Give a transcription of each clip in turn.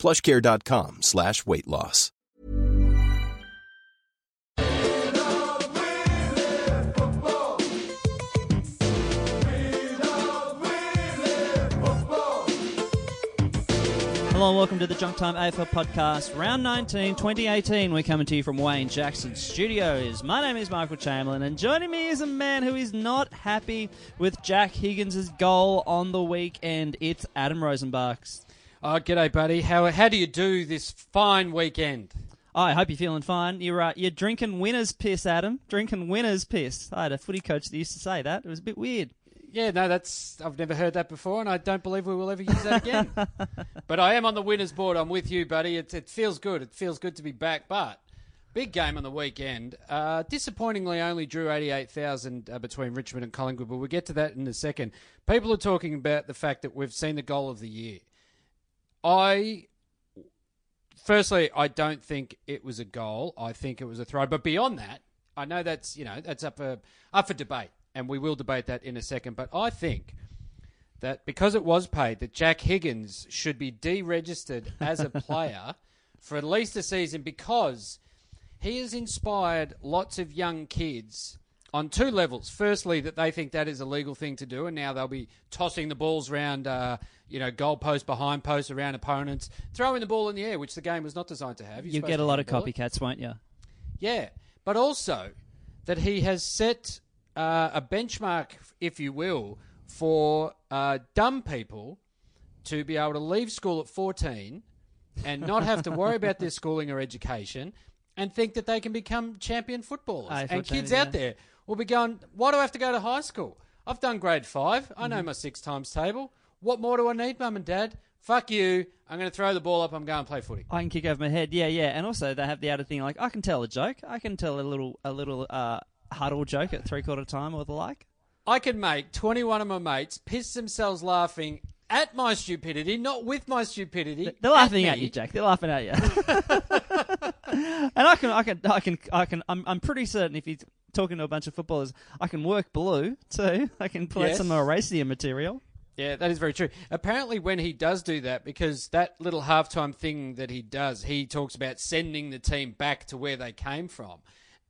plushcare.com slash weight loss. Hello and welcome to the Junk Time AFL podcast, round 19, 2018. We're coming to you from Wayne Jackson Studios. My name is Michael Chamberlain, and joining me is a man who is not happy with Jack Higgins' goal on the weekend. It's Adam Rozenbachs. Oh, g'day, buddy. How how do you do this fine weekend? I hope you're feeling fine. You're uh, you're drinking winner's piss, Adam. Drinking winner's piss. I had a footy coach that used to say that. It was a bit weird. Yeah, no, that's I've never heard that before, and I don't believe we will ever use that again. but I am on the winners board. I'm with you, buddy. It, it feels good. It feels good to be back. But big game on the weekend. Uh, disappointingly, only drew eighty-eight thousand uh, between Richmond and Collingwood. But we'll get to that in a second. People are talking about the fact that we've seen the goal of the year. I firstly, I don't think it was a goal. I think it was a throw. But beyond that, I know that's you know that's up for up for debate, and we will debate that in a second. But I think that because it was paid, that Jack Higgins should be deregistered as a player for at least a season because he has inspired lots of young kids on two levels. Firstly, that they think that is a legal thing to do, and now they'll be tossing the balls around, uh, you know, goal post, behind post, around opponents, throwing the ball in the air, which the game was not designed to have. You're You'll get a lot of handball it. copycats, won't you? Yeah, but also that he has set uh, a benchmark, if you will, for uh, dumb people to be able to leave school at 14 and not have to worry about their schooling or education and think that they can become champion footballers. Aye, and 14, kids out yeah. there will be going, why do I have to go to high school? I've done grade five. I Mm-hmm. know my six times table. What more do I need, mum and dad? Fuck you. I'm going to throw the ball up. I'm going to play footy. I can kick over my head. Yeah, yeah. And also they have the other thing like I can tell a joke. I can tell a little a little uh, huddle joke at three quarter time or the like. I can make 21 of my mates piss themselves laughing at my stupidity, not with my stupidity. They're laughing me. at you, Jack. They're laughing at you. and I can, I can, I can, I can. I'm, I'm pretty certain if he's talking to a bunch of footballers, I can work blue too. I can play Yes. some erasure material. Yeah, that is very true. Apparently, when he does do that, because that little halftime thing that he does, he talks about sending the team back to where they came from.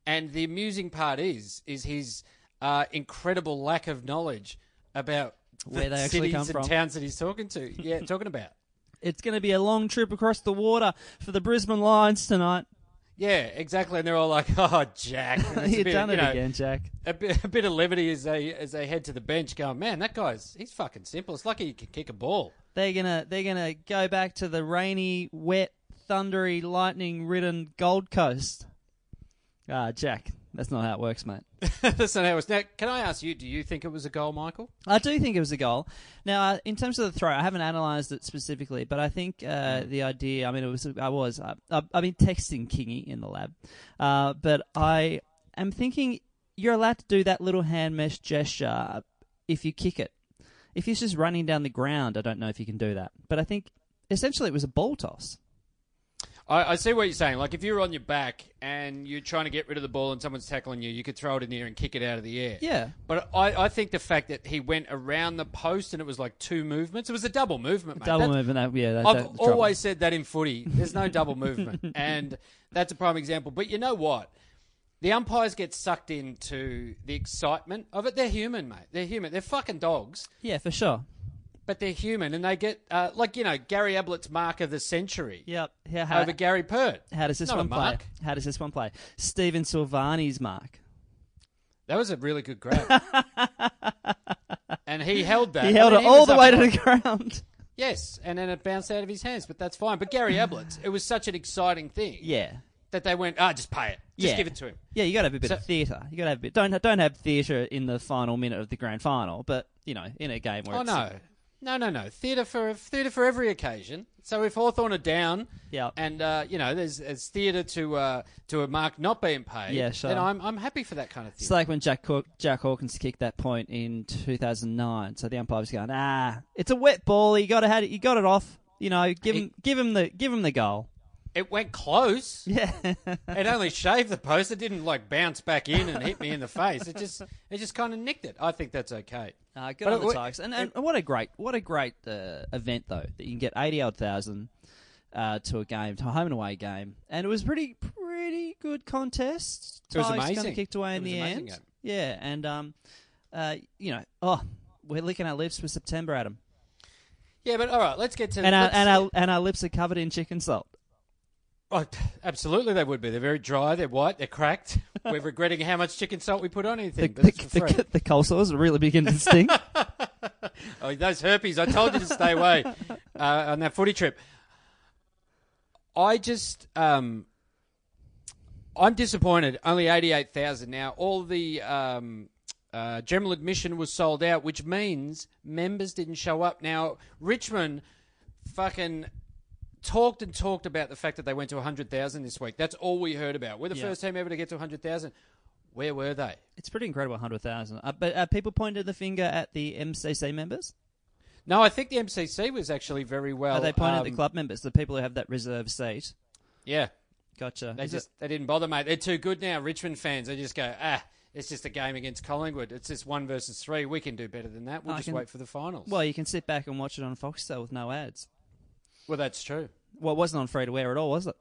And the amusing part is, is his uh, incredible lack of knowledge about Where the they actually cities come and from. towns that he's talking to. Yeah, talking about. It's going to be a long trip across the water for the Brisbane Lions tonight. Yeah, exactly. And they're all like, "Oh, Jack, And it's a You've bit, done you it know, again, Jack. a bit, a bit of levity as they as they head to the bench, going, man, that guy's he's fucking simple. It's lucky he can kick a ball. They're gonna, they're gonna go back to the rainy, wet, thundery, lightning-ridden Gold Coast. Ah, Jack, that's not how it works, mate. That's not how it's now. Can I ask you? Do you think it was a goal, Michael? I do think it was a goal. Now, uh, in terms of the throw, I haven't analysed it specifically, but I think uh, the idea. I mean, it was. I was. Uh, I've I've been texting Kingy in the lab, uh, but I am thinking you're allowed to do that little hand mesh gesture if you kick it. If he's just running down the ground, I don't know if you can do that. But I think essentially it was a ball toss. I, I see what you're saying. Like if you're on your back and you're trying to get rid of the ball and someone's tackling you, you could throw it in the air and kick it out of the air. Yeah. But I, I think the fact that he went around the post and it was like two movements, it was a double movement, mate. Double That- movement. That, yeah, that, I've that's the trouble. always said that in footy. There's no double movement, and that's a prime example. But you know what? The umpires get sucked into the excitement of it. They're human, mate. They're human. They're fucking dogs, Yeah, for sure. But they're human, and they get uh, like you know Gary Ablett's mark of the century Yep. Yeah, how, over Gary Pert. how does this Not one play? How does this one play? Stephen Silvagni's mark. That was a really good grab, and he held that. He held I mean, it all the way to the ground. Yes, and then it bounced out of his hands, but that's fine. But Gary Ablett, it was such an exciting thing Yeah. that they went, ah, just pay it, just yeah. give it to him. Yeah, you got to have a bit So- of theatre. You got to have a bit. Don't don't have theatre in the final minute of the grand final, but you know, in a game where Oh it's, no, No, no, no. Theatre for theatre for every occasion. So if Hawthorn are down, Yeah. and uh, you know, there's, there's theatre to uh, to a mark not being paid. Yeah, sure. Then I'm I'm happy for that kind of thing. It's like when Jack Haw- Jack Hawkins kicked that point in 2009. So the umpire was going, "Ah, it's a wet ball. You got to had it. You got it off. You know, give him give him the give him the goal." It went close. Yeah. It only shaved the post. It didn't like bounce back in and hit me in the face. It just it just kind of nicked it. I think that's okay. Uh, good But on the it- Tigers, and, and what a great, what a great uh, event though that you can get eighty odd thousand uh, to a game, to a home and away game, and it was pretty, pretty good contest. It was Tigers amazing. kinda kicked away It in was the end. game. Yeah, and um, uh, you know, oh, we're licking our lips for September, Adam, Yeah, but all right, let's get to and our and our and our lips are covered in chicken salt. Oh, absolutely, they would be. They're very dry. They're white. They're cracked. We're regretting how much chicken salt we put on The, anything, but the, the, the coleslaws are really beginning to stink. Oh, those herpes! I told you to stay away uh, on that footy trip. I just, um, I'm disappointed. Only eighty-eight thousand now. All the um, uh, general admission was sold out, which means members didn't show up. Now Richmond, fucking. Talked and talked about the fact that they went to 100,000 this week. That's all we heard about. We're the Yeah. first team ever to get to 100,000. Where were they? it's pretty incredible, hundred thousand. Uh, but uh, people pointed the finger at the MCC members. No, I think the MCC was actually very well. Are they pointing at the um, club members, the people who have that reserve seat? Yeah, Gotcha. They Is just they didn't bother, mate. They're too good now. Richmond fans, they just go, ah, it's just a game against Collingwood. It's just one versus three. We can do better than that. We'll I just can- wait for the finals. Well, you can sit back and watch it on Foxtel with no ads. Well, that's true. Well, it wasn't on free to wear at all, was it?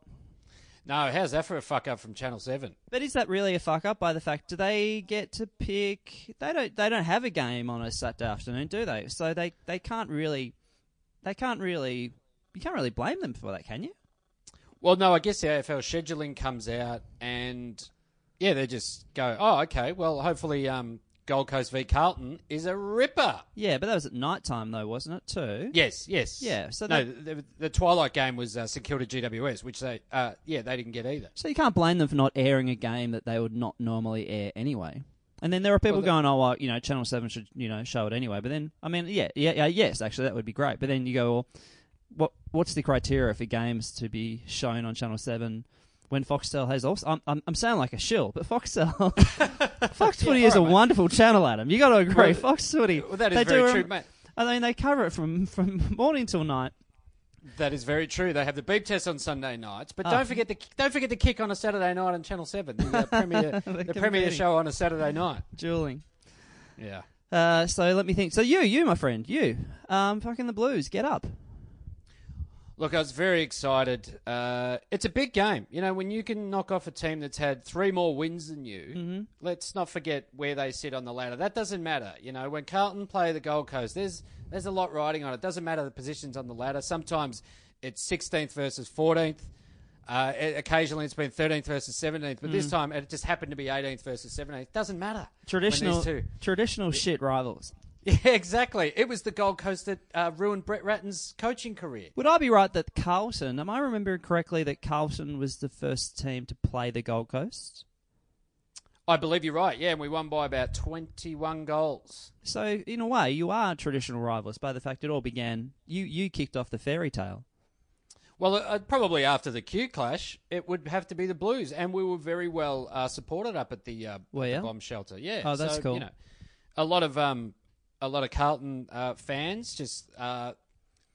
No, how's that for a fuck up from Channel Seven? But is that really a fuck up by the fact do they get to pick? They don't. They don't have a game on a Saturday afternoon, do they? So they they can't really. They can't really. You can't really blame them for that, can you? Well, no, I guess the AFL scheduling comes out, and yeah, they just go, oh, okay. Well, hopefully, um, Gold Coast v Carlton is a ripper. Yeah, but that was at night time though, wasn't it? Too. Yes, yes, Yeah, so no, that- the, the Twilight game was uh, St Kilda GWS, which they, uh, yeah, they didn't get either. So you can't blame them for not airing a game that they would not normally air anyway. And then there are people Well, going, "Oh, well, you know, Channel Seven should, you know, show it anyway." But then, I mean, yeah, yeah, yeah, yes, actually, that would be great. But then you go, "Well, what, what's the criteria for games to be shown on Channel Seven when Foxtel has also?" I'm, I'm, I'm sounding like a shill, but Foxtel, Fox Footy is a mate. wonderful channel, Adam. You got to agree, Well, Fox Footy. Well, that is they very do true, mate. I mean, they cover it from from morning till night. That is very true. They have the beep test on Sunday nights, but Oh. don't forget the don't forget the kick on a Saturday night on Channel Seven, the uh, premiere the premiere competing. show on a Saturday night. Dueling. Yeah. Uh, so let me think. So you, you, my friend, you, um, fucking the Blues, get up. Look, I was very excited. Uh, it's a big game. You know, when you can knock off a team that's had three more wins than you, Mm-hmm. let's not forget where they sit on the ladder. That doesn't matter. You know, when Carlton play the Gold Coast, there's there's a lot riding on it. Doesn't matter the positions on the ladder. Sometimes it's 16th versus 14th. Uh, occasionally it's been 13th versus 17th, but Mm. this time it just happened to be 18th versus 17th. Doesn't matter. Traditional, traditional shit rivals. Yeah, exactly. It was the Gold Coast that uh, ruined Brett Ratten's coaching career. Would I be right that Carlton? Am I remembering correctly that Carlton was the first team to play the Gold Coast? I believe you're right. Yeah, and we won by about 21 goals. So in a way, you are traditional rivals by the fact it all began. You you kicked off the fairy tale. Well, uh, probably after the Q clash, it would have to be the Blues, and we were very well uh, supported up at the, uh, Were the bomb shelter. Yeah. Oh, that's so, cool. You know, a lot of um, a lot of Carlton uh, fans just uh,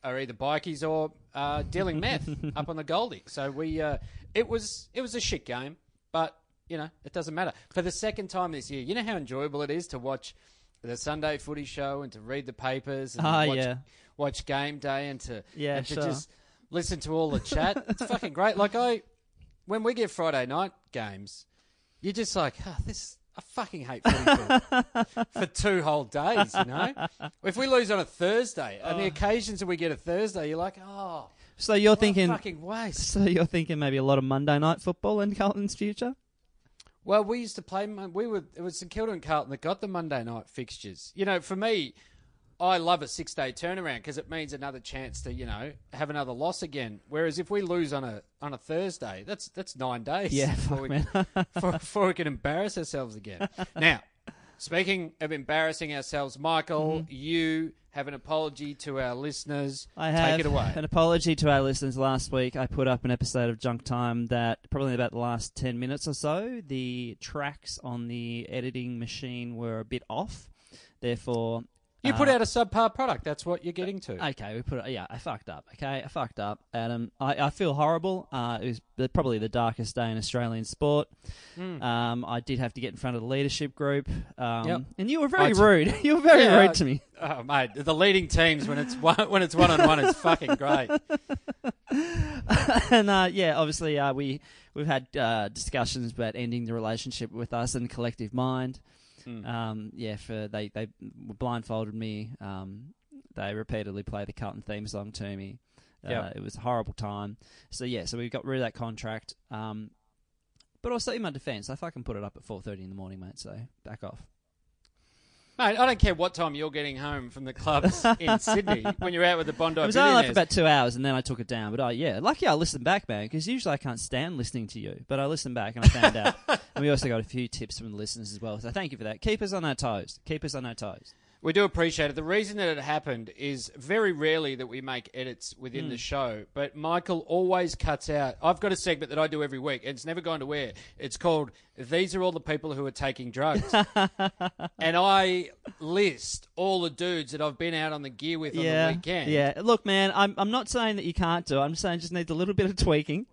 are either bikies or uh, dealing meth up on the Goldie. So we, uh, it was it was a shit game, but you know it doesn't matter. For the second time this year, you know how enjoyable it is to watch the Sunday Footy Show and to read the papers and Ah, watch, yeah. watch game day and to Yeah, and to sure. just listen to all the chat. it's fucking great. Like I, when we get Friday night games, you're just like, oh, this. I fucking hate footy for, two whole days. You know, if we lose on a Thursday, and the oh. occasions that we get a Thursday, you're like, oh, So you're thinking. fucking waste. So you're thinking maybe a lot of Monday night football in Carlton's future. Well, we used to play. We were it was St Kilda and Carlton that got the Monday night fixtures. You know, for me, I love a six day turnaround because it means another chance to you know have another loss again. Whereas if we lose on a on a Thursday, that's that's nine days. Yeah, before we, before, before we can embarrass ourselves again. Now, Speaking of embarrassing ourselves, Michael, Mm-hmm. you have an apology to our listeners. I have Take it away. an apology to our listeners. Last week, I put up an episode of Junk Time that probably about the last ten minutes or so, the tracks on the editing machine were a bit off. Therefore, You put uh, out a subpar product. That's what you're getting to. Okay, we put it. Yeah, I fucked up. Okay, I fucked up, Adam. I, I feel horrible. Uh, it was the, probably the darkest day in Australian sport. Um, I did have to get in front of the leadership group, um, Yep. and you were very t- rude. you were very Yeah, rude I- to me. Oh, mate, the leading teams when it's one when it's one on one is fucking great. and uh, yeah, obviously uh, we we've had uh, discussions about ending the relationship with us and Collective Mind. Hmm. Um, yeah, for they they blindfolded me. Um, they repeatedly played the Carlton theme song to me. Uh, Yep. It was a horrible time. So yeah, so we got rid of that contract. Um, but also in my defence, I fucking put it up at four thirty in the morning, mate. So back off. Mate, I don't care what time you're getting home from the clubs in Sydney when you're out with the Bondi It was only like for about two hours, and then I took it down. But uh, yeah, lucky I listened back, man, because usually I can't stand listening to you. But I listened back and I found out. And we also got a few tips from the listeners as well. So thank you for that. Keep us on our toes. Keep us on our toes. We do appreciate it. The reason that it happened is very rarely that we make edits within Hmm. the show, but Michael always cuts out. I've got a segment that I do every week, and it's never gone to where. It's called "These are all the people who are taking drugs," and I list all the dudes that I've been out on the gear with on the weekend. yeah. Look, man, I'm I'm not saying that you can't do it. I'm just saying it just needs a little bit of tweaking.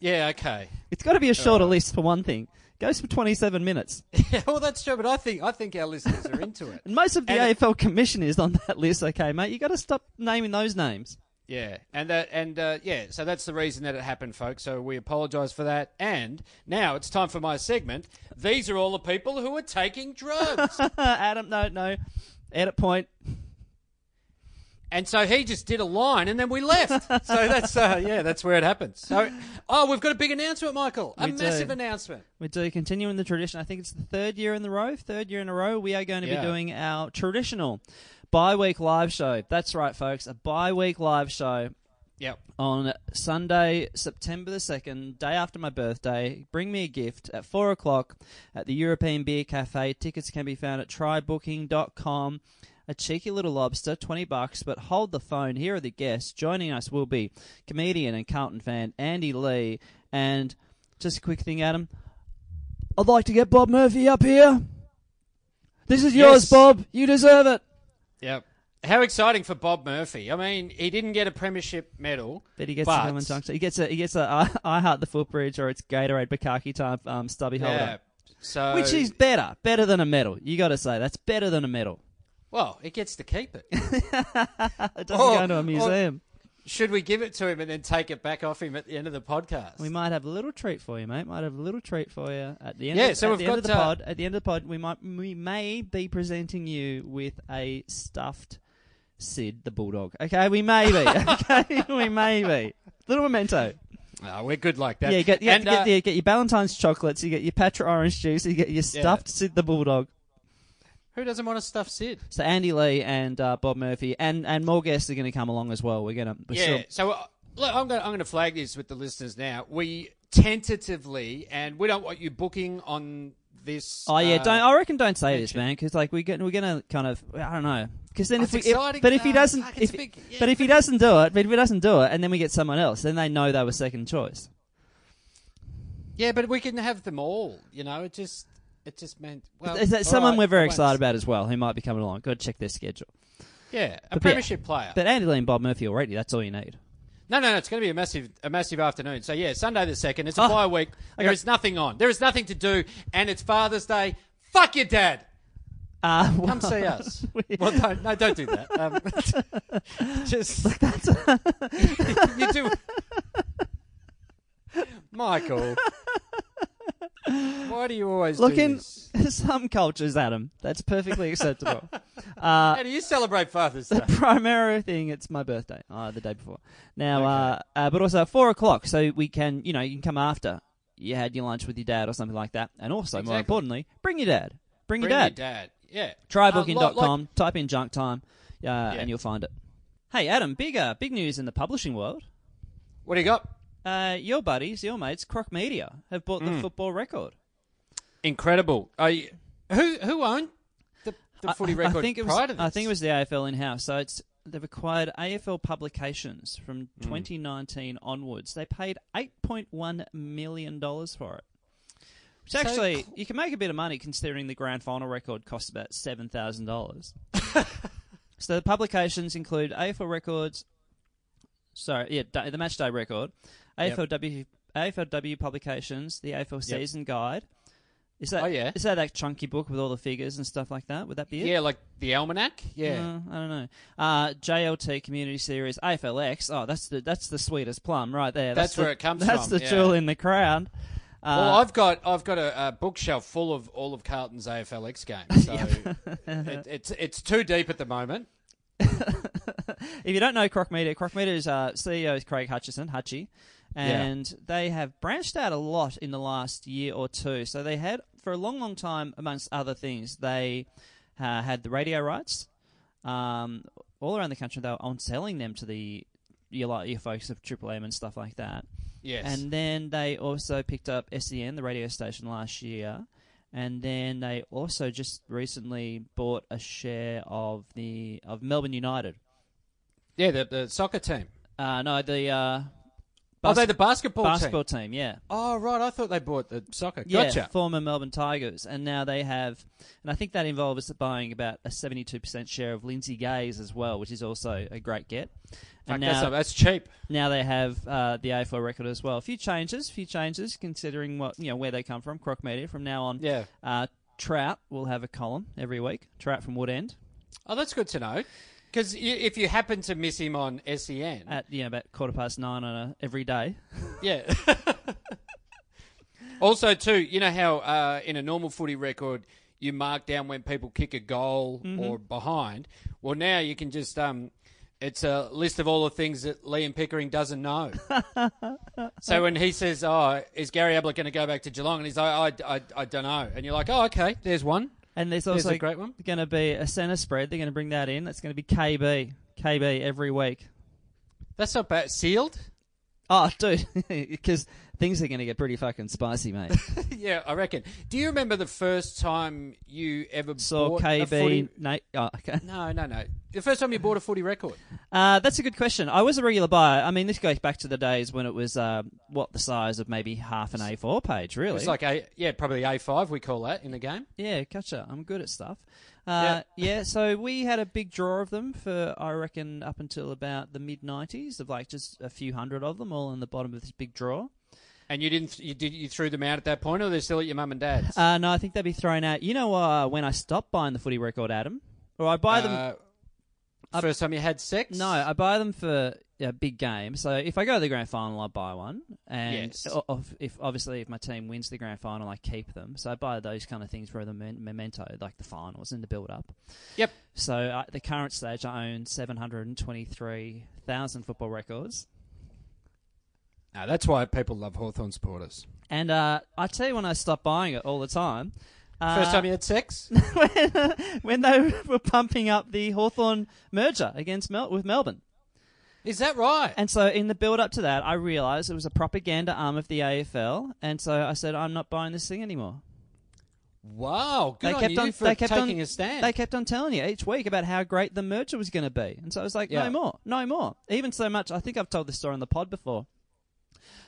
yeah, okay. It's got to be a shorter list for one thing. Goes for 27 minutes. Yeah, well, that's true, but I think I think our listeners are into it. And most of the And it- AFL commissioners on that list, okay, mate, you got to stop naming those names. Yeah, and that and uh, yeah, so that's the reason that it happened, folks. So we apologise for that. And now it's time for my segment. These are all the people who are taking drugs. Adam, no, no. Edit point. And so he just did a line, and then we left. so that's uh, yeah, that's where it happens. So oh, we've got a big announcement, Michael. A We do. massive announcement. We do continuing the tradition. I think it's the third year in the row. Third year in a row, we are going to Yeah. be doing our traditional bi-week live show. That's right, folks. A bi-week live show Yep. on Sunday, September the second, day after my birthday. Bring me a gift at four o'clock at the European Beer Cafe. Tickets can be found at trybooking.com. A cheeky little lobster, 20 bucks, but hold the phone. Here are the guests. Joining us will be comedian and Carlton fan Andy Lee. And just a quick thing, Adam. I'd like to get Bob Murphy up here. This is yours, Yes. Bob. You deserve it. Yep. How exciting for Bob Murphy! I mean, he didn't get a premiership medal, But he gets but, to come and. He gets a he gets a I, I heart the footbridge or it's Gatorade Bukaki type um, stubby holder, Yeah. So which is better, better than a medal. You got to say that's better than a medal. Well, he gets to keep it. It doesn't Or- go into a or- museum. Should we give it to him and then take it back off him at the end of the podcast? We might have a little treat for you, mate. Might have a little treat for you at the end. Yeah, of, so at we've the end of got, the uh, pod. At the end of the pod, we might we may be presenting you with a stuffed Sid the bulldog. Okay, we may be. okay, we may be. Little memento. Oh, we're good like that. Yeah, you get, you and, get, uh, the, get your Valentine's chocolates, you get your Patra orange juice, you get your stuffed Sid the bulldog. Who doesn't want to stuff Sid? So Andy Lee and uh, Bob Murphy and, and more guests are going to come along as well. We're going to Yeah. So uh, look, I'm going. I'm going to flag this with the listeners now. We tentatively, and we don't want you booking on this. Oh yeah, uh, don't I reckon don't say this, man, because like we get we're gonna kind of I don't know, because then Oh, if we, if- but if he doesn't, Fuck, if, big- yeah, but if he doesn't do it, but if he doesn't do it, and then we get someone else, then they know they were second choice. Yeah, but we can have them all. You know, it just. It just meant. Well, Is that someone right, we're very excited about as well, who might be coming along. To check their schedule. Yeah, a But- premiership player. But Andy Lee and Bob Murphy already, that's all you need. No, no, no. It's going to be a massive, a massive afternoon. So yeah, Sunday the second. It's a Oh, bye week. There okay. is nothing on. There is nothing to do, and it's Father's Day. Fuck your dad. Uh, Come see us. We- well, don't, no, don't do that. Um, just that's you do, Michael. Why do you always look in some cultures, Adam. That's perfectly acceptable. How do you celebrate Father's Day? the primary thing it's my birthday uh, the day before now uh, uh, but also at four o'clock so we can you know you can come after you had your lunch with your dad or something like that and also more importantly bring your dad bring, Bring your dad, your dad. Yeah. trybooking.com Uh, like- type in junk time uh, and you'll find it hey adam big uh, big news in the publishing world what do you got? Uh, your buddies your mates croc media have bought the football record Incredible. I, who who owned the footy I, record I think it was, prior to this? I think it was the AFL in house. So it's they've acquired AFL publications from Hmm. 2019 onwards. They paid 8.1 million dollars for it. Which So- actually, you can make a bit of money considering the grand final record cost about seven thousand dollars. so the publications include AFL records. Sorry, yeah, da- the match day record, Yep. AFLW AFLW publications, the AFL Yep. season guide. Is that Oh, yeah. is that that chunky book with all the figures and stuff like that? Would that be it? Yeah, like the almanac. Yeah. Uh, I don't know. Uh, JLT Community Series AFLX. Oh, that's the that's the sweetest plum right there. That's the- where it comes from. That's from, the yeah. jewel in the crown. Uh, Well, I've got I've got a, a bookshelf full of all of Carlton's AFLX games, so it, it's it's too deep at the moment. if you don't know Croc Media, Croc Media's uh, CEO is Craig Hutchison, Hutchie, and they have branched out a lot in the last year or two. So they had, for a long, long time, amongst other things, they uh, had the radio rights um, all around the country. They were on selling them to the like, your folks of Triple M and stuff like that. Yes. And then they also picked up SEN, the radio station, last year. And then they also just recently bought a share of the of Melbourne United. yeah, the, the soccer team. Uh, no, the uh, oh, they the basketball, team? basketball team. team. Yeah, Oh, right. I thought they bought the soccer. yeah, Gotcha. former Melbourne Tigers, and now they have, and I think that involves buying about a seventy-two percent share of Lindsay Gaze as well, which is also a great get. Fuck, And that's, now, that's cheap. now they have uh, the AFL record as well. A few changes, a few changes considering what you know where they come from. Croc Media from now on. Yeah. Uh, Trout will have a column every week. Trout from Wood End Oh, that's good to know. Because if you happen to miss him on SEN, at you know about quarter past nine on a every day. yeah. also, too, you know how uh, in a normal footy record you mark down when people kick a goal Mm-hmm. or behind. Well, now you can just um, it's a list of all the things that Liam Pickering doesn't know. so when he says, "Oh, is Gary Ablett going to go back to Geelong?" and he's like, "I, I, I don't know," and you're like, "Oh, okay, there's one." And there's There's also a great one. going to be a centre spread. They're going to bring that in. That's going to be KB. KB every week. That's not bad. Sealed. Oh, dude, because things are going to get pretty fucking spicy, mate. yeah, I reckon. Do you remember the first time you ever Saw bought a KB. footy? Nate, oh, okay. No, no, no. The first time you bought a footy record. Uh, that's a good question. I was a regular buyer. I mean, this goes back to the days when it was uh, what the size of maybe half an A4 page, really. It's like a yeah, probably A five we call that in the game. Yeah, gotcha. I'm good at stuff. Uh, yeah. so we had a big draw of them for I reckon up until about the mid '90s, of like just a few hundred of them, all in the bottom of this big draw. And you didn't you did you threw them out at that point, or they're still at your mum and dad's? Uh, no, I think they'd be thrown out. You know uh, when I stopped buying the footy record, Adam, or I buy them. Uh, I- first time you had sex? No, I buy them for a big game. So if I go to the grand final, I buy one, and Yes. if obviously if my team wins the grand final, I keep them. So I buy those kind of things for the men- memento, like the finals and the build up. Yep. So at the current stage, I own seven hundred and twenty three thousand football records. No, that's why people love Hawthorn supporters. And uh, I tell you, when I stopped buying it all the time, uh, First time you had sex? when, when they were pumping up the Hawthorn merger against Mel- with Melbourne. Is that right? And so in the build up to that, I realised it was a propaganda arm of the AFL, and so I said, I'm not buying this thing anymore. wow, good they on kept you on, for they kept taking on, a stand. They kept on telling you each week about how great the merger was going to be, and so I was like, Yeah. no more, no more. Even so much, I think I've told this story on the pod before.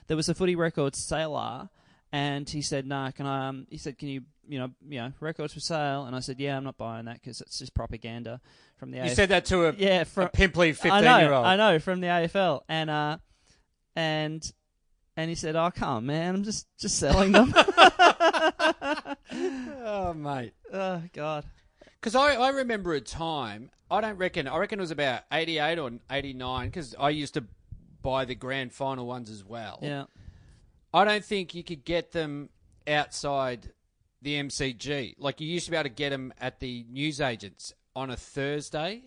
There was a footy record sailor, and he said, "Nah, can I?" Um, he said, "Can you, you know, you know, records for sale?" And I said, "Yeah, I'm not buying that because it's just propaganda from the you AFL." said that to a, yeah, a pimply fifteen know, year old. I know from the AFL, and uh, and and he said, "Oh, come on, man, I'm just just selling them." Oh mate. oh God, Because I, I remember a time, I don't reckon, I reckon it was about 88 or 89, because I used to buy the grand final ones as well. yeah, I don't think you could get them outside the MCG. Like you used to be able to get them at the newsagents on a Thursday.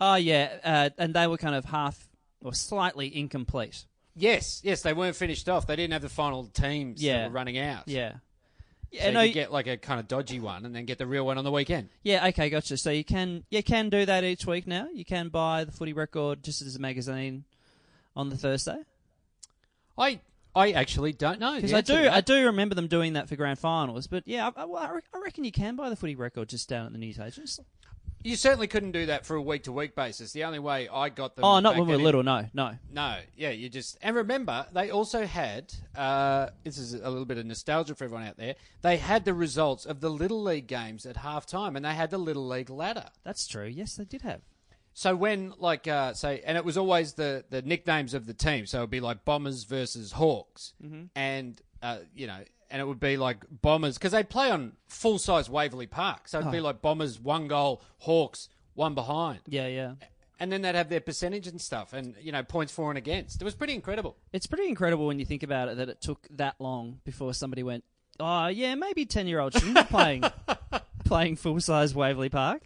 oh yeah, uh, and they were kind of half or slightly incomplete. Yes, yes, they weren't finished off. They didn't have the final teams Yeah. that were running out. Yeah, So yeah, you no, could get like a kind of dodgy one and then get the real one on the weekend. yeah, okay, gotcha. So you can you can do that each week now. You can buy the footy record just as a magazine on the Thursday. I I actually don't know. Because I do. I do remember them doing that for grand finals. But yeah, I, I, I reckon you can buy the footy record just down at the newsagents. You certainly couldn't do that for a week to week basis. The only way I got them. Oh, not when we were little. No, no. No, yeah, you just and remember they also had. Uh, this is a little bit of nostalgia for everyone out there. They had the results of the little league games at half time, and they had the little league ladder. That's true. Yes, they did have. So when like uh, say, and it was always the the nicknames of the team. So it'd be like Bombers versus Hawks, and uh, you know, and it would be like Bombers because they play on full size Waverley Park. So it'd be like Bombers one goal, Hawks one behind, Yeah, yeah. and then they'd have their percentage and stuff, and you know points for and against. It was pretty incredible. It's pretty incredible when you think about it that it took that long before somebody went, "Oh, yeah, maybe ten year olds shouldn't be playing playing full size Waverley Park."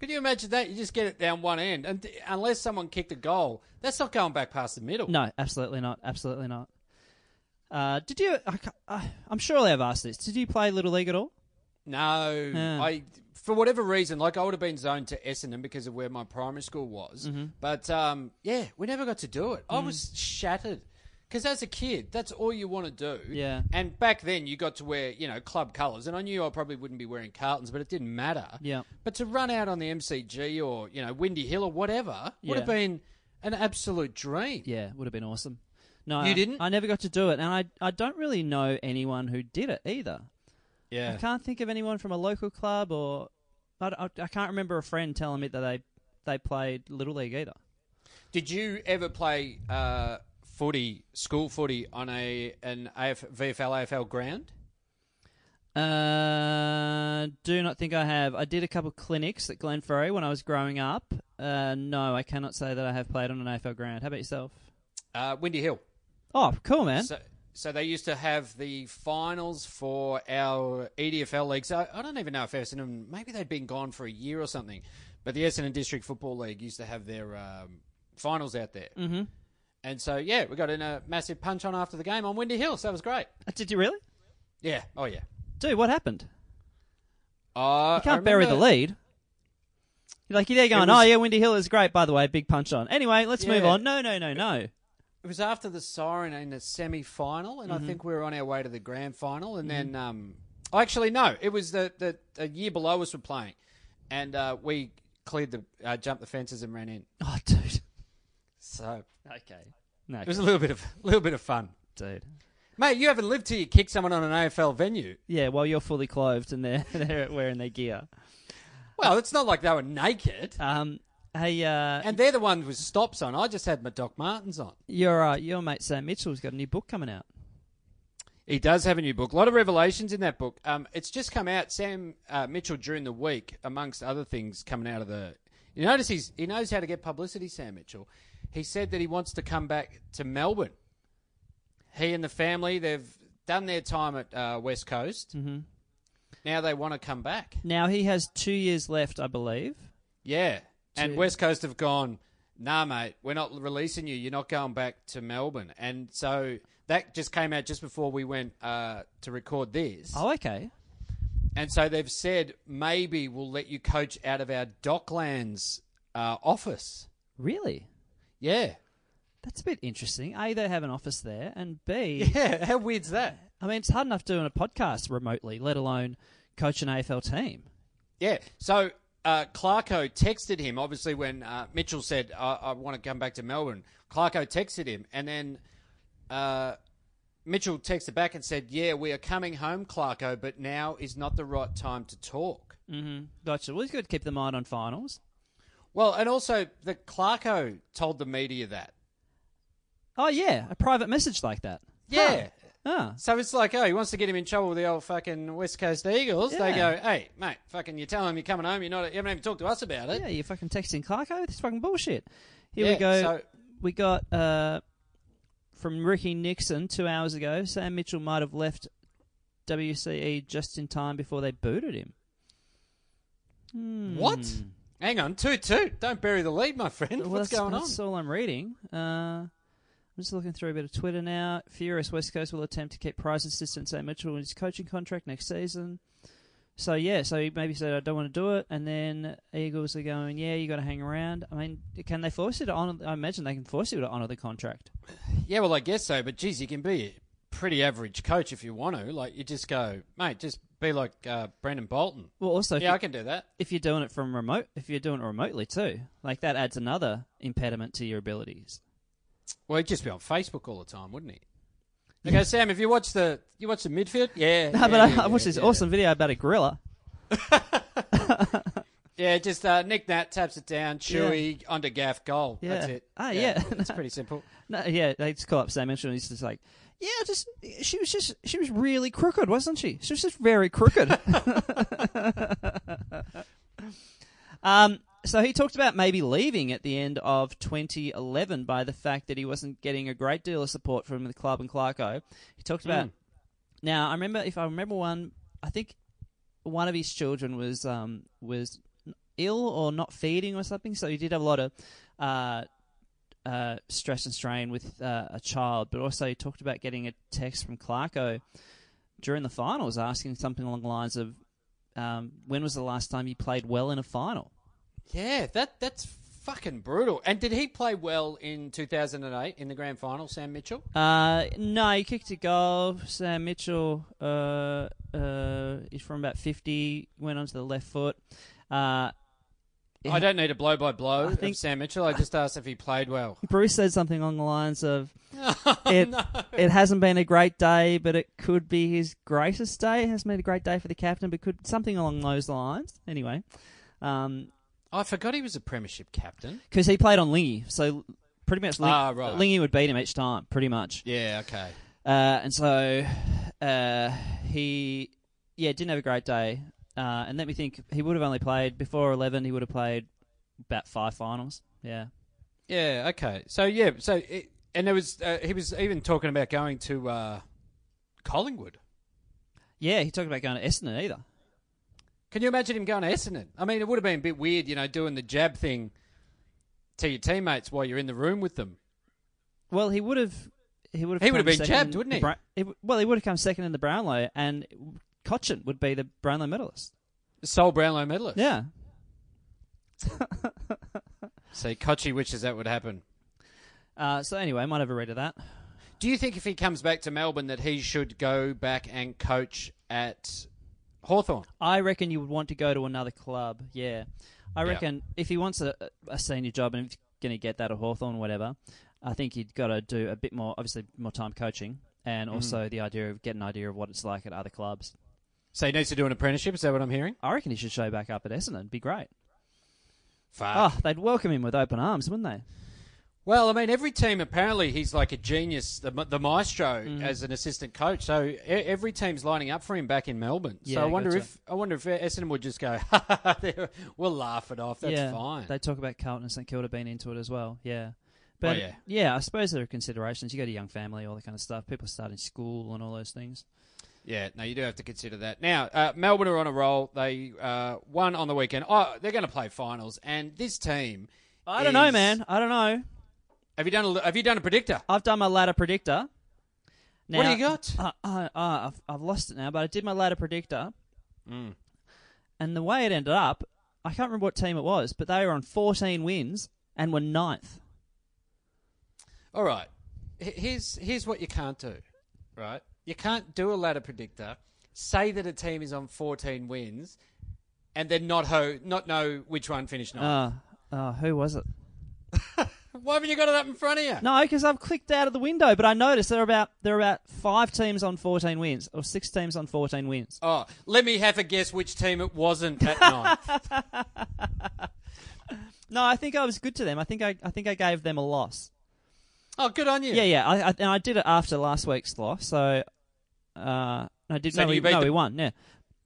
Could you imagine that? You just get it down one end, and unless someone kicked a goal, that's not going back past the middle. No, absolutely not. Absolutely not. Uh, did you? I, I, I'm sure I've asked this. Did you play little league at all? No, Yeah. I for whatever reason, like I would have been zoned to Essendon because of where my primary school was. Mm-hmm. But um, yeah, we never got to do it. Mm. I was shattered because as a kid, that's all you want to do. Yeah. And back then, you got to wear you know club colours, and I knew I probably wouldn't be wearing Carltons, but it didn't matter. Yeah. But to run out on the MCG or you know Windy Hill or whatever would have been an absolute dream. Yeah, would have been awesome. No, You I- didn't? I never got to do it, and I I don't really know anyone who did it either. Yeah. I can't think of anyone from a local club, or I, I, I can't remember a friend telling me that they they played little league either. Did you ever play uh, footy, school footy, on a an AF, VFL AFL ground? Uh, do not think I have. I did a couple of clinics at Glenferrie when I was growing up. Uh, no, I cannot say that I have played on an AFL ground. How about yourself? Uh, Windy Hill. Oh, cool, man. So, so they used to have the finals for our EDFL league. So I don't even know if Essendon, maybe they'd been gone for a year or something, but the Essendon District Football League used to have their um, finals out there. mm-hmm. And so, yeah, we got in a massive punch on after the game on Windy Hill, so that was great. Uh, Did you really, Yeah, oh yeah. dude? What happened? Uh, You can't bury the lead. You're like you're there going, was- oh yeah, Windy Hill is great. By the way, big punch on. Anyway, let's move on. No, no, no, no. It was after the siren in the semi final, and I think we were on our way to the grand final. And then, um, oh, actually, no, it was the, the a year below us were playing, and uh, we cleared the uh, jumped the fences and ran in. Oh, dude. So Okay. No, it was a little bit of a little bit of fun, dude. mate. You haven't lived till you kick someone on an AFL venue. Yeah, while you're fully clothed and they're they're wearing their gear. Well, it's not like they were naked, Um, hey, uh, and they're the ones with stops on. I just had my Doc Martens on. your uh, your mate Sam Mitchell's got a new book coming out. He does have a new book. A lot of revelations in that book. Um, it's just come out. Sam uh, Mitchell during the week, amongst other things, coming out of the. You notice he's he knows how to get publicity. Sam Mitchell. He said that he wants to come back to Melbourne. He and the family they've done their time at uh, West Coast. Mm-hmm. Now they want to come back. Now he has two years left, I believe. Yeah, and To- West Coast have gone. Nah, mate, we're not releasing you. You're not going back to Melbourne. And so that just came out just before we went uh, to record this. Oh, okay. And so they've said maybe we'll let you coach out of our Docklands uh, office. Really? Yeah. That's a bit interesting. A, they have an office there, and B, Yeah. How weird's that? I mean, it's hard enough doing a podcast remotely, let alone coach an AFL team. Yeah. So uh, Clarko texted him, obviously, when uh, Mitchell said, I-, I want to come back to Melbourne. Clarko texted him, and then uh, Mitchell texted back and said, Yeah, we are coming home, Clarko, but now is not the right time to talk. Mm-hmm. Gotcha. Well, he's got to keep the mind on finals. Well, and also, the Clarko told the media that. Oh, yeah, a private message like that. Yeah. Ah, So it's like, oh, he wants to get him in trouble with the old fucking West Coast Eagles. They go, hey, mate, fucking, you tell him you're coming home. You're not. You haven't even talked to us about it. yeah, you're fucking texting Clarko. This fucking bullshit. Here we go. so- we got uh, from Ricky Nixon two hours ago. Sam Mitchell might have left WCE just in time before they booted him. Hmm. What? Hang on, two two. Don't bury the lead, my friend. Well, What's going on? That's all I'm reading. Uh, I'm just looking through a bit of Twitter now. Furious West Coast will attempt to keep price assistant Sam Mitchell in his coaching contract next season. So yeah, so he maybe said I don't want to do it, and then Eagles are going, yeah, you got to hang around. I mean, can they force you to honor? I imagine they can force you to honor the contract. Yeah, well, I guess so. But geez, you can be pretty average coach if you want to. Like, you just go, mate, just be like uh, Brendon Bolton. Well, also, if, Yeah, you, I can do that. if you're doing it from remote, if you're doing it remotely too, like that adds another impediment to your abilities. Well, he'd just be on Facebook all the time, wouldn't he? Okay, Sam, have you watched the you watched the midfield? Yeah. No, yeah, but I, yeah, I watched yeah, this awesome video about a gorilla. Yeah, just uh, Nick Nat taps it down, Chewy under Gaff goal. Yeah. That's it. Ah, yeah. it's pretty simple. No, yeah, they just call up Sam Mitchell and he's just like, yeah, just she was just she was really crooked, wasn't she? She was just very crooked. um, so he talked about maybe leaving at the end of 2011 by the fact that he wasn't getting a great deal of support from the club and Clarko. He talked about. Mm. Now I remember if I remember one, I think one of his children was um was ill or not feeding or something, so he did have a lot of. Uh, uh, stress and strain with uh, a child, but also talked about getting a text from Clarko during the finals asking something along the lines of, um, "When was the last time you played well in a final?" Yeah, that that's fucking brutal. And did he play well in 2008 in the grand final, Sam Mitchell? Uh, no, he kicked a goal. Sam Mitchell uh, uh, is from about fifty, went onto the left foot. Uh, I don't need a blow by blow I of think- Sam Mitchell. I just asked if he played well. Bruce said something along the lines of, "It it hasn't been a great day, but it could be his greatest day. It hasn't been a great day for the captain, but could something along those lines." Anyway, um, I forgot he was a premiership captain. because he played on Lingy, so pretty much Ling- Ah, right. Lingy would beat him each time, pretty much. Yeah, okay. Uh, and so uh, he, yeah, didn't have a great day. Uh, and let me think, he would have only played before eleven. He would have played about five finals. Yeah. Yeah, okay. So yeah, so it, and there was uh, he was even talking about going to uh, Collingwood. Yeah, he talked about going to Essendon either. Can you imagine him going to Essendon? I mean, it would have been a bit weird, you know, doing the jab thing to your teammates while you're in the room with them. Well, he would have. He would have. He would have been second jabbed, wouldn't he? Bra- he w- well, he would have come second in the Brownlow, and Cotchin would be the Brownlow medalist. The sole Brownlow medalist. Yeah. See, Kochi wishes that would happen. Uh, so anyway, I might have a read of that. Do you think if he comes back to Melbourne that he should go back and coach at Hawthorn? I reckon you would want to go to another club. Yeah, I Yeah. reckon if he wants a, a senior job and he's going to get that at Hawthorn or whatever, I think he'd got to do a bit more, obviously more time coaching, and also the idea of get an idea of what it's like at other clubs. So he needs to do an apprenticeship. Is that what I'm hearing? I reckon he should show back up at Essendon. It'd be great. Fuck. Oh, they'd welcome him with open arms, wouldn't they? Well, I mean, every team apparently he's like a genius, the, the maestro Mm. as an assistant coach. So e- every team's lining up for him back in Melbourne. Yeah, so I wonder gotcha. if I wonder if Essendon would just go, we'll laugh it off. That's yeah, fine. They talk about Carlton and St Kilda being into it as well. Yeah, but Oh, yeah. I suppose there are considerations. You got a young family, all that kind of stuff. People starting school and all those things. Yeah, no, you do have to consider that. Now, uh, Melbourne are on a roll. They uh, won on the weekend. Oh, they're going to play finals, and this team. I don't know, man. I don't know. Have you done a, Have you done a predictor? I've done my ladder predictor. Now, what do you got? Uh, uh, uh, I've, I've lost it now, but I did my ladder predictor, Mm. and the way it ended up, I can't remember what team it was, but they were on 14 wins and were ninth. All right. H- Here's here's what you can't do. Right? You can't do a ladder predictor. Say that a team is on 14 wins, and then not ho not know which one finished ninth. Uh, uh, who was it? Why haven't you got it up in front of you? No, because I've clicked out of the window, but I noticed there are about there are about five teams on 14 wins, or six teams on 14 wins. Oh, let me have a guess which team it wasn't at ninth. No, I think I was good to them. I think I, I think I gave them a loss. Oh, good on you. Yeah, yeah. I, I, and I did it after last week's loss, so uh, I did. So no, we, you beat no the- we won. Yeah,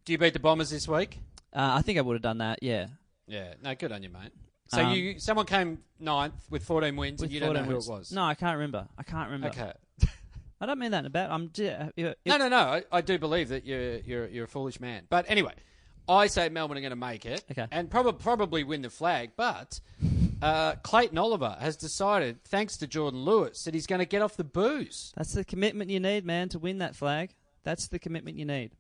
Do you beat the Bombers this week? uh, I think I would have done that. Yeah, Yeah. No, good on you, mate. So Um, you someone came ninth with 14 wins, with and you don't know 14 who it was. No, I can't remember. I can't remember. Okay. I don't mean that in a bad. I'm. It- No, no, no. I, I do believe that you're you're you're a foolish man. But anyway, I say Melbourne are going to make it Okay. and probably probably win the flag. But uh, Clayton Oliver has decided, thanks to Jordan Lewis, that he's going to get off the booze. That's the commitment you need, man, to win that flag. That's the commitment you need.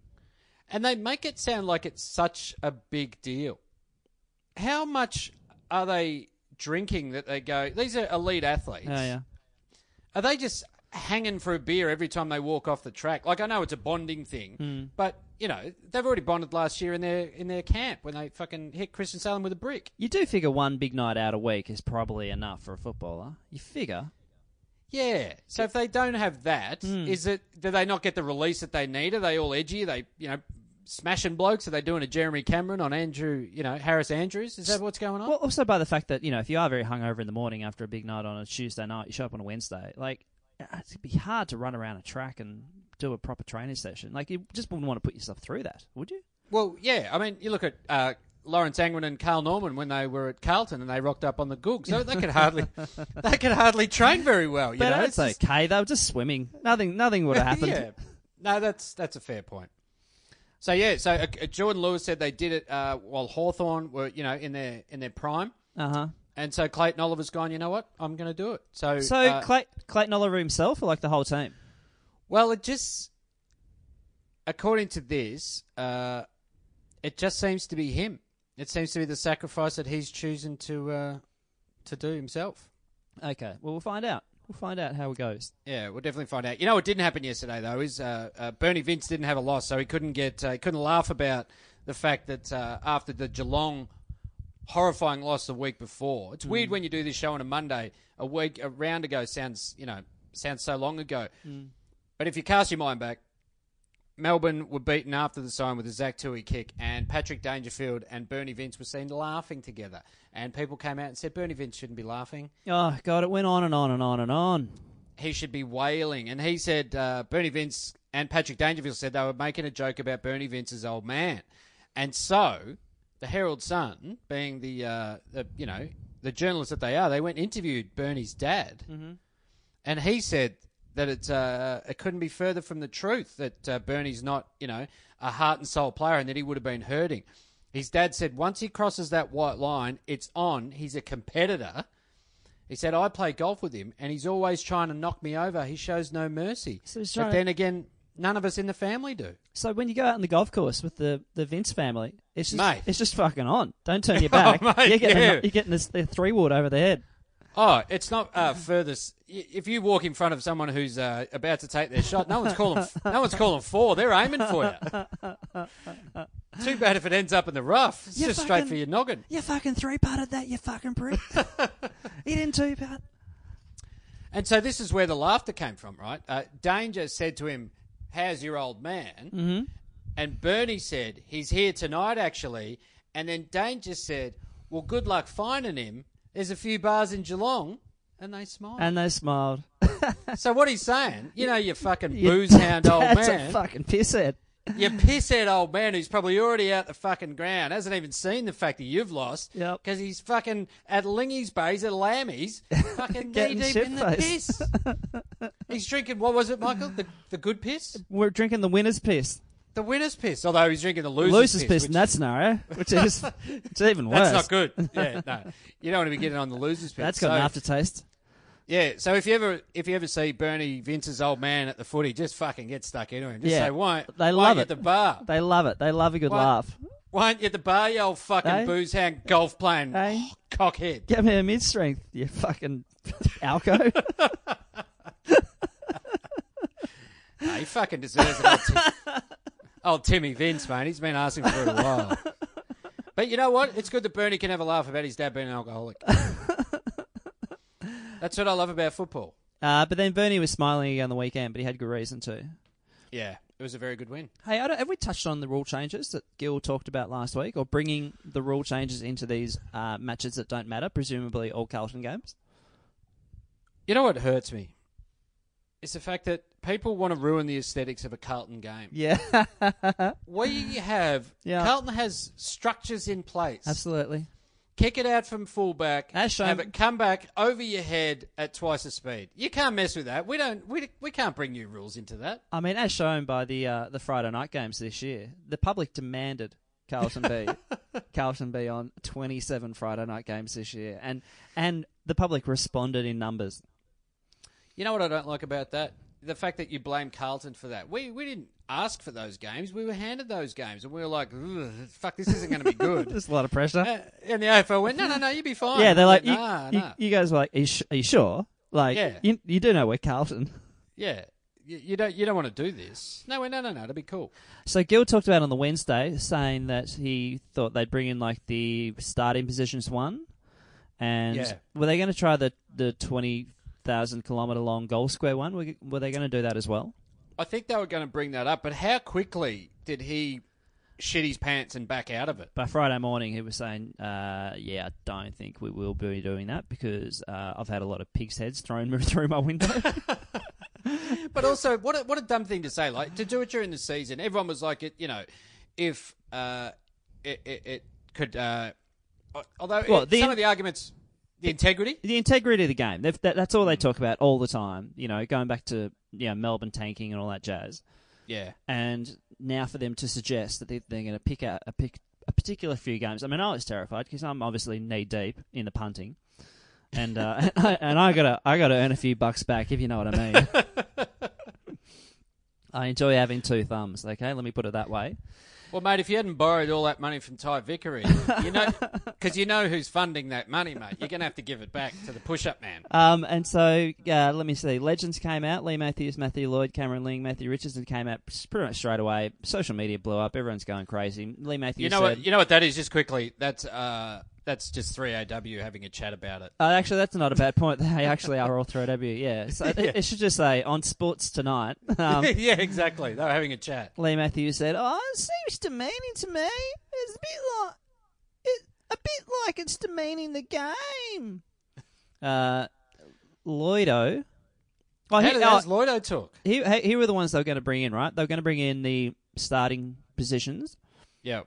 and they make it sound like it's such a big deal. How much are they drinking that they go? These are elite athletes. Oh yeah. Are they just hanging for a beer every time they walk off the track? Like I know it's a bonding thing, Hmm. but you know they've already bonded last year in their in their camp when they fucking hit Christian Salem with a brick. You do figure one big night out a week is probably enough for a footballer. You figure. Yeah. So if they don't have that, is Hmm. it? Do they not get the release that they need? Are they all edgy? Are they you know smashing blokes? Are they doing a Jeremy Cameron on Andrew? You know Harris Andrews? Is that what's going on? Well, also by the fact that you know if you are very hungover in the morning after a big night on a Tuesday night, you show up on a Wednesday. Like it'd be hard to run around a track and do a proper training session. Like you just wouldn't want to put yourself through that, would you? Well, yeah. I mean, you look at uh, Laurence Angwin and Karl Norman when they were at Carlton and they rocked up on the Goog, so they could hardly they could hardly train very well. You But know, It's just- okay. They were just swimming. Nothing. Nothing would have happened. yeah. No, that's that's a fair point. So yeah, so uh, uh, Jordan Lewis said they did it uh, while Hawthorn were you know in their in their prime, Uh huh. and so Clayton Oliver's gone. You know what? I'm going to do it. So So uh, Clay, Clayton Oliver himself, or like the whole team? Well, it just, according to this, uh, it just seems to be him. It seems to be the sacrifice that he's choosing to uh, to do himself. Okay. Well, we'll find out. We'll find out how it goes. Yeah, we'll definitely find out. You know what didn't happen yesterday though is uh, uh, Bernie Vince didn't have a loss, so he couldn't get uh, he couldn't laugh about the fact that uh, after the Geelong horrifying loss the week before. It's weird when you do this show on a Monday. A week a round ago sounds you know sounds so long ago, but if you cast your mind back, Melbourne were beaten after the sign with a Zach Tuohy kick, and Patrick Dangerfield and Bernie Vince were seen laughing together. And people came out and said Bernie Vince shouldn't be laughing Oh God, it went on and on and on and on. he should be wailing. And he said, uh, Bernie Vince and Patrick Dangerfield said they were making a joke about Bernie Vince's old man. And so, the Herald Sun, being the, uh, the you know, the journalists that they are, they went and interviewed Bernie's dad. Mm-hmm. And he said that it's, uh, it couldn't be further from the truth that uh, Bernie's not, you know, a heart and soul player and that he would have been hurting. His dad said once he crosses that white line, it's on. He's a competitor. He said, I play golf with him, and he's always trying to knock me over. He shows no mercy. So but then again, none of us in the family do. So when you go out on the golf course with the, the Vince family, it's just Mate. it's just fucking on. Don't turn your back. Oh, mate, you're getting yeah. the, you're getting this, the three wood over the head. Oh, it's not uh, furthest. If you walk in front of someone who's uh, about to take their shot, no one's calling. no one's calling four. They're aiming for you. Too bad if it ends up in the rough. It's You just straight for your noggin. You fucking three putted that, you fucking prick. he didn't two putt. And so this is where the laughter came from, right? Uh, Danger said to him, "How's your old man?" Mm-hmm. And Bernie said, "He's here tonight, actually." And then Danger said, "Well, good luck finding him. There's a few bars in Geelong." And they smiled. And they smiled. so what he's saying, you know, you fucking Your booze hound old man, a fucking pisshead. you pisshead old man who's probably already out the fucking ground, hasn't even seen the fact that you've lost, Yep. because he's fucking at Lingy's Bays at Lammy's, fucking knee deep in the piss. he's drinking what was it, Michael? The the good piss, We're drinking the winner's piss. The winner's piss. Although he's drinking the loser's, Loser's piss, in which- that scenario, eh? which is it's even worse. That's not good. Yeah, no, you don't want to be getting on the loser's piss. That's got So- an aftertaste. Yeah, so if you ever if you ever see Bernie Vince's old man at the footy, just fucking get stuck into him. Just Yeah. say, why, They why love you it. at the bar? They love it. They love a good laugh. Why aren't you at the bar, you old fucking Hey? booze hound golf playing Hey? cockhead? Get me a mid strength, you fucking alco. No, he fucking deserves it. Old, old Timmy Vince, mate. He's been asking for it a while. But you know what? It's good that Bernie can have a laugh about his dad being an alcoholic. That's what I love about football. uh, but then Bernie was smiling again on the weekend, but he had good reason to. Yeah, it was a very good win. Hey, I don't, have we touched on the rule changes that Gil talked about last week, or bringing the rule changes into these uh, matches that don't matter, presumably all Carlton games? You know what hurts me? It's the fact that people want to ruin the aesthetics of a Carlton game. Yeah, We have Yeah. Carlton has structures in place. absolutely. Kick it out from fullback. As shown- have it come back over your head at twice the speed. You can't mess with that. We don't. We, we can't bring new rules into that. I mean, as shown by the uh, the Friday night games this year, the public demanded Carlton B, Carlton B on 27 Friday night games this year, and and the public responded in numbers. You know what I don't like about that? The fact that you blame Carlton for that. We we didn't ask for those games. We were handed those games, and we were like, "Fuck, this isn't going to be good." There's a lot of pressure. Uh, and the AFL went, "No, no, no, you'll be fine." yeah, they're like, you, "Nah, you, nah." you guys were like, are you, sh- are you sure? Like, Yeah. you, you do know we're Carlton. yeah. You, you don't you don't want to do this. No, no, no, no. It'll be cool. So Gil talked about on the Wednesday, saying that he thought they'd bring in like the starting positions one, and Yeah. were they going to try the the twenty thousand kilometer long goal square one? Were, were they going to do that as well? I think they were going to bring that up, but how quickly did he shit his pants and back out of it? By Friday morning, he was saying, uh, "Yeah, I don't think we will be doing that because uh, I've had a lot of pigs' heads thrown through my window." But also, what a, what a dumb thing to say. Like to do it during the season, everyone was like, it. You know, if uh, it, it, it could. Uh, although Well, it- the- some of the arguments, the integrity. the integrity of the game. That, that's all they talk about all the time. You know, going back to you know Melbourne tanking and all that jazz. Yeah, and now for them to suggest that they, they're going to pick out a pick a particular few games. I mean, I was terrified because I'm obviously knee deep in the punting, and uh, and I gotta I gotta earn a few bucks back if you know what I mean. I enjoy having two thumbs. Okay, let me put it that way. Well, mate, if you hadn't borrowed all that money from Ty Vickery, you know, because you know who's funding that money, mate, you're going to have to give it back to the push-up man. Um, and so uh, let me see. Legends came out. Leigh Matthews, Matthew Lloyd, Cameron Ling, Matthew Richardson came out pretty much straight away. Social media blew up. Everyone's going crazy. Leigh Matthews You know said, what? You know what that is? Just quickly, that's uh, that's just three AW having a chat about it. Uh, actually, that's not a bad point. They actually are all through W. Yeah, so it, it should just say on Sports Tonight. Um, yeah, exactly. They were having a chat. Leigh Matthews said, "Oh, it seems demeaning to me. It's a bit like it, a bit like it's demeaning the game." Uh, Lloydo. Oh, How he, did oh, Lloydo talk? he, he, he were the ones they were going to bring in, right? They were going to bring in the starting positions. Yeah.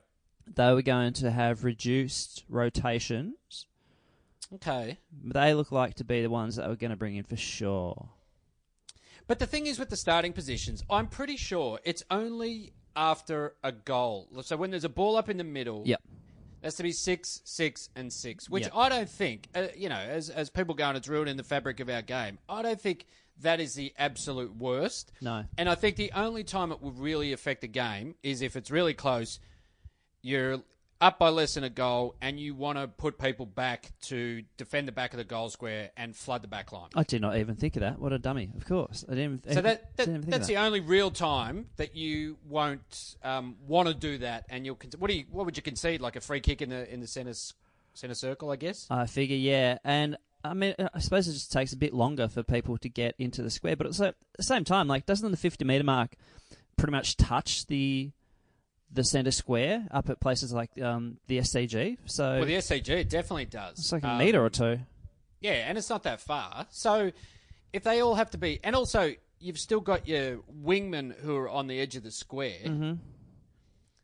They were going to have reduced rotations. Okay. They look like to be the ones that were going to bring in for sure. But the thing is with the starting positions, I'm pretty sure it's only after a goal. So when there's a ball up in the middle, Yep. that's to be six, six, and six. Which Yep. I don't think, uh, you know, as as people go and it's ruined in the fabric of our game. I don't think that is the absolute worst. No. And I think the only time it would really affect the game is if it's really close. You're up by less than a goal, and you want to put people back to defend the back of the goal square and flood the back line. I did not even think of that. What a dummy! Of course, I didn't. So that, that didn't that's the only real time that you won't um, want to do that, and you'll. What do you? What would you concede? Like a free kick in the in the center center circle, I guess. I figure, yeah, and I mean, I suppose it just takes a bit longer for people to get into the square, but at the same time, like, doesn't the fifty meter mark pretty much touch the the center square up at places like um, the SCG? So Well, the SCG it definitely does. it's like a Um, meter or two. Yeah, and it's not that far. So if they all have to be, and also you've still got your wingmen who are on the edge of the square. Mm-hmm.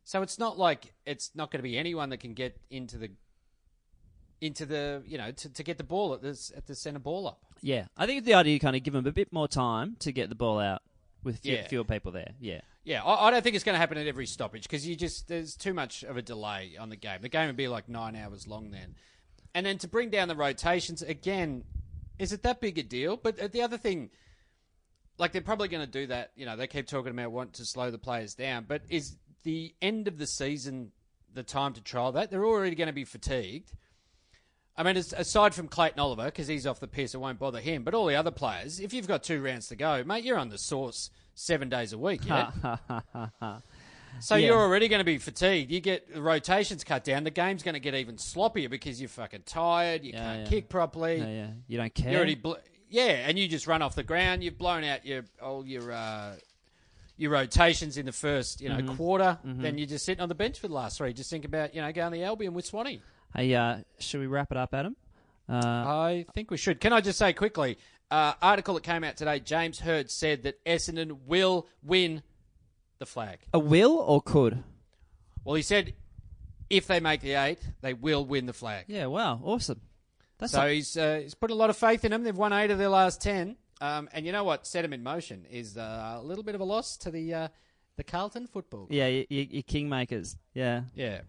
So it's not like it's not going to be anyone that can get into the into the you know to, to get the ball at this at the center ball up. Yeah, I think the idea kind of give them a bit more time to get the ball out with few, Yeah. fewer people there. Yeah. Yeah, I, I don't think it's going to happen at every stoppage because you just there's too much of a delay on the game. The game would be like nine hours long then, and then to bring down the rotations again, is it that big a deal? But uh, the other thing, like they're probably going to do that. You know, they keep talking about wanting to slow the players down, but is the end of the season the time to trial that? They're already going to be fatigued. I mean, aside from Clayton Oliver, because he's off the piss, it won't bother him. But all the other players, if you've got two rounds to go, mate, you're on the source seven days a week. Yeah? So Yeah. you're already going to be fatigued. You get the rotations cut down. The game's going to get even sloppier because you're fucking tired. You Yeah, can't yeah. kick properly. Yeah, yeah. You don't care. You're already bl- yeah, and you just run off the ground. You've blown out your all your uh, your rotations in the first you know Mm-hmm. quarter. Then you're just sitting on the bench for the last three. Just think about you know going to the Albion with Swanee. Hey, uh, should we wrap it up, Adam? Uh, I think we should. Can I just say quickly? Uh, article that came out today. James Hird said that Essendon will win the flag. a will or could? Well, he said if they make the eight, they will win the flag. Yeah. Wow. Awesome. That's So a- he's uh, he's put a lot of faith in them. They've won eight of their last ten, um, and you know what set them in motion is uh, a little bit of a loss to the uh, the Carlton football. yeah. You, you, you kingmakers. Yeah. Yeah.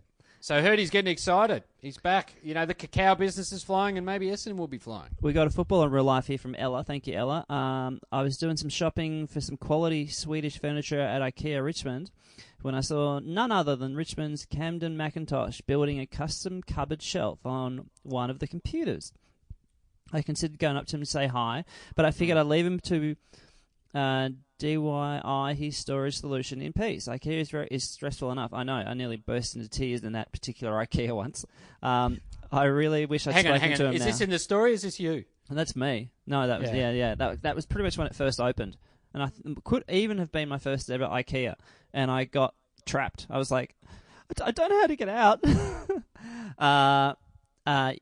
So he's getting excited. He's back. You know, the cacao business is flying, and maybe Essendon will be flying. We got a football in real life here from Ella. Thank you, Ella. Um, I was doing some shopping for some quality Swedish furniture at IKEA Richmond when I saw none other than Richmond's Kamdyn McIntosh building a custom cupboard shelf on one of the computers. I considered going up to him to say hi, but I figured I'd leave him to uh, DIY his storage solution in peace. IKEA is, very, is stressful enough. I know. I nearly burst into tears in that particular IKEA once. Um, I really wish I'd hang on, spoken hang to on. him Is now. this in the story? Is this you? And that's me. No, that was Yeah. yeah, yeah. That that was pretty much when it first opened, and I th- could even have been my first ever IKEA, and I got trapped. I was like, I, d- I don't know how to get out. uh, uh,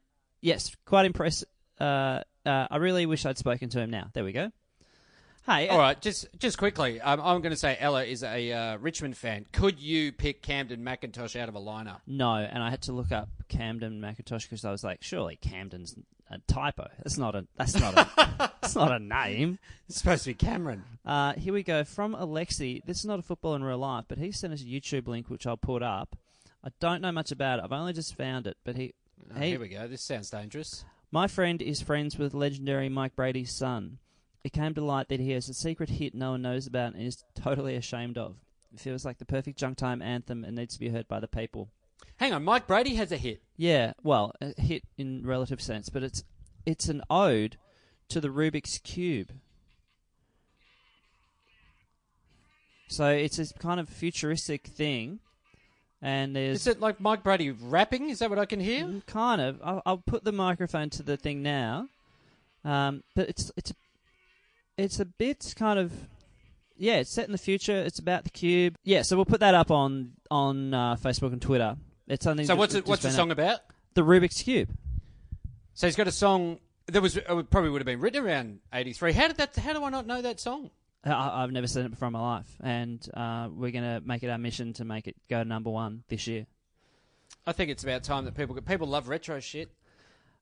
yes, quite impressed. Uh, uh, I really wish I'd spoken to him now. There we go. Hey, uh, All right, just just quickly, um, I'm going to say Ella is a uh, Richmond fan. Could you pick Kamdyn McIntosh out of a lineup? no, and I had to look up Kamdyn McIntosh because I was like, surely Camden's a typo. That's not a. That's not a. that's not a name. It's supposed to be Cameron. Uh, here we go from Alexi. This is not a football in real life, but he sent us a YouTube link which I'll put up. I don't know much about it. I've only just found it, but he, Oh, he here we go. This sounds dangerous. my friend is friends with legendary Mike Brady's son. It came to light that he has a secret hit no one knows about and is totally ashamed of. It feels like the perfect junk time anthem and needs to be heard by the people. Hang on, Mike Brady has a hit. Yeah, well, a hit in relative sense, but it's it's an ode to the Rubik's cube. So it's a kind of futuristic thing, and there's Is it like Mike Brady rapping? Is that what I can hear? Mm, kind of. I'll, I'll put the microphone to the thing now, um, but it's it's it's a bit kind of yeah. It's set in the future. It's about the cube. Yeah, so we'll put that up on on uh, Facebook and Twitter. It's something. So what's it, what's the song up. about? The Rubik's cube. So he's got a song that was uh, probably would have been written around '83. How did that? How do I not know that song? I, I've never seen it before in my life, and uh, we're going to make it our mission to make it go number one this year. I think it's about time that people people love retro shit.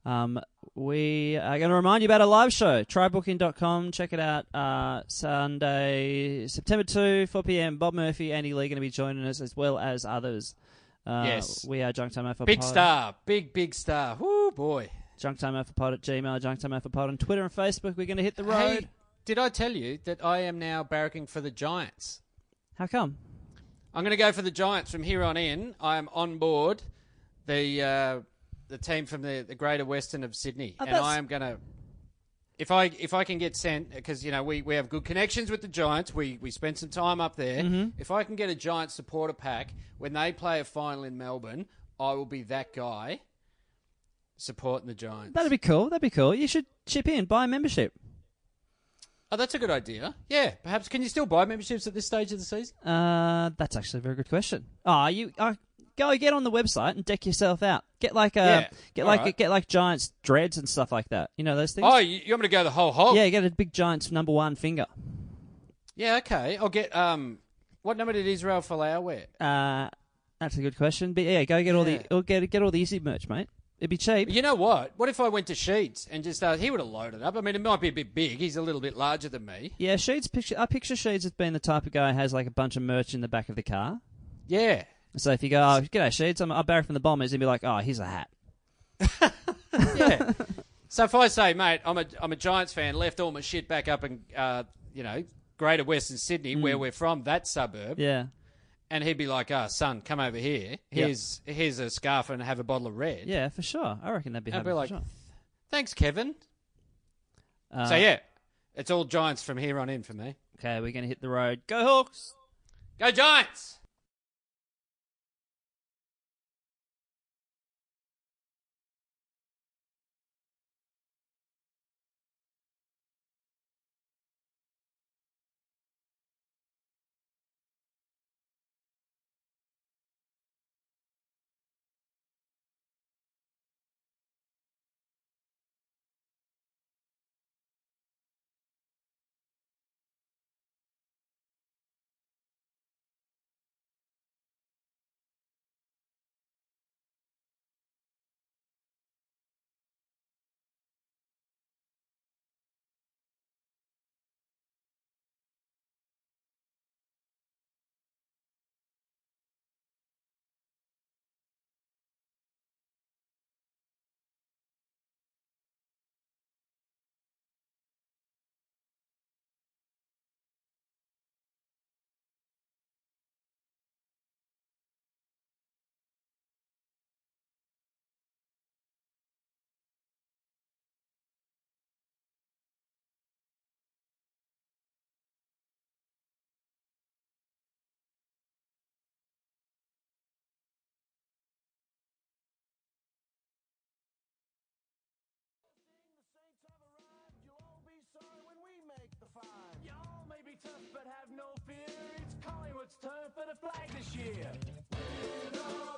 Um, we are going to remind you about a live show. Trybooking.com. Check it out. Uh, Sunday, September 2, 4 p.m. Bob Murphy, Andy Lee going to be joining us as well as others. Uh, Yes. We are Junk Time Alpha Big Pod. star, big big star. Whoo boy. Junk Time Alpha Pod at Gmail, Junk Time Alpha Pod on Twitter and Facebook. We're going to hit the road. Hey, did I tell you that I am now barracking for the Giants? How come? I'm going to go for the Giants from here on in. I am on board the uh, the team from the, the Greater Western of Sydney, Oh, and I am going to. If I if I can get sent because you know we, we have good connections with the Giants, we we spent some time up there. Mm-hmm. If I can get a Giants supporter pack when they play a final in Melbourne, I will be that guy supporting the Giants. That'd be cool. That'd be cool. You should chip in, buy a membership. oh, that's a good idea. Yeah, perhaps can you still buy memberships at this stage of the season? Uh, that's actually a very good question. Ah, you uh, go get on the website and deck yourself out. Get like a Yeah, get like alright. get like Giants dreads and stuff like that. You know those things. Oh, you, you want me to go the whole hog? yeah, get a big Giants number one finger. Yeah, okay. I'll get um. What number did Israel Folau wear? Uh, that's a good question. But yeah, go get all Yeah. the or get get all the easy merch, mate. It'd be cheap. You know what? What if I went to Sheeds and just uh, he would have loaded up? I mean, it might be a bit big. He's a little bit larger than me. Yeah, Sheeds picture. I picture Sheeds as being the type of guy who has like a bunch of merch in the back of the car. Yeah. So if you go, oh, g'day Sheeds, I'm, I'm Barry from the Bombers, he'd be like, oh, here's a hat. Yeah. so if I say, mate, I'm a I'm a Giants fan, left all my shit back up in uh, you know Greater Western Sydney, where we're from, that suburb. Yeah, and he'd be like, "Ah, son, come over here. Here's here's a scarf and have a bottle of red." yeah, for sure. I reckon that'd be. I'd be for like, sure. "Thanks, Kevin." Uh, so yeah, it's all Giants from here on in for me. Okay, we're gonna hit the road. Go Hawks! Go Giants! Tough, but have no fear. It's Collingwood's turn for the flag this year. Mom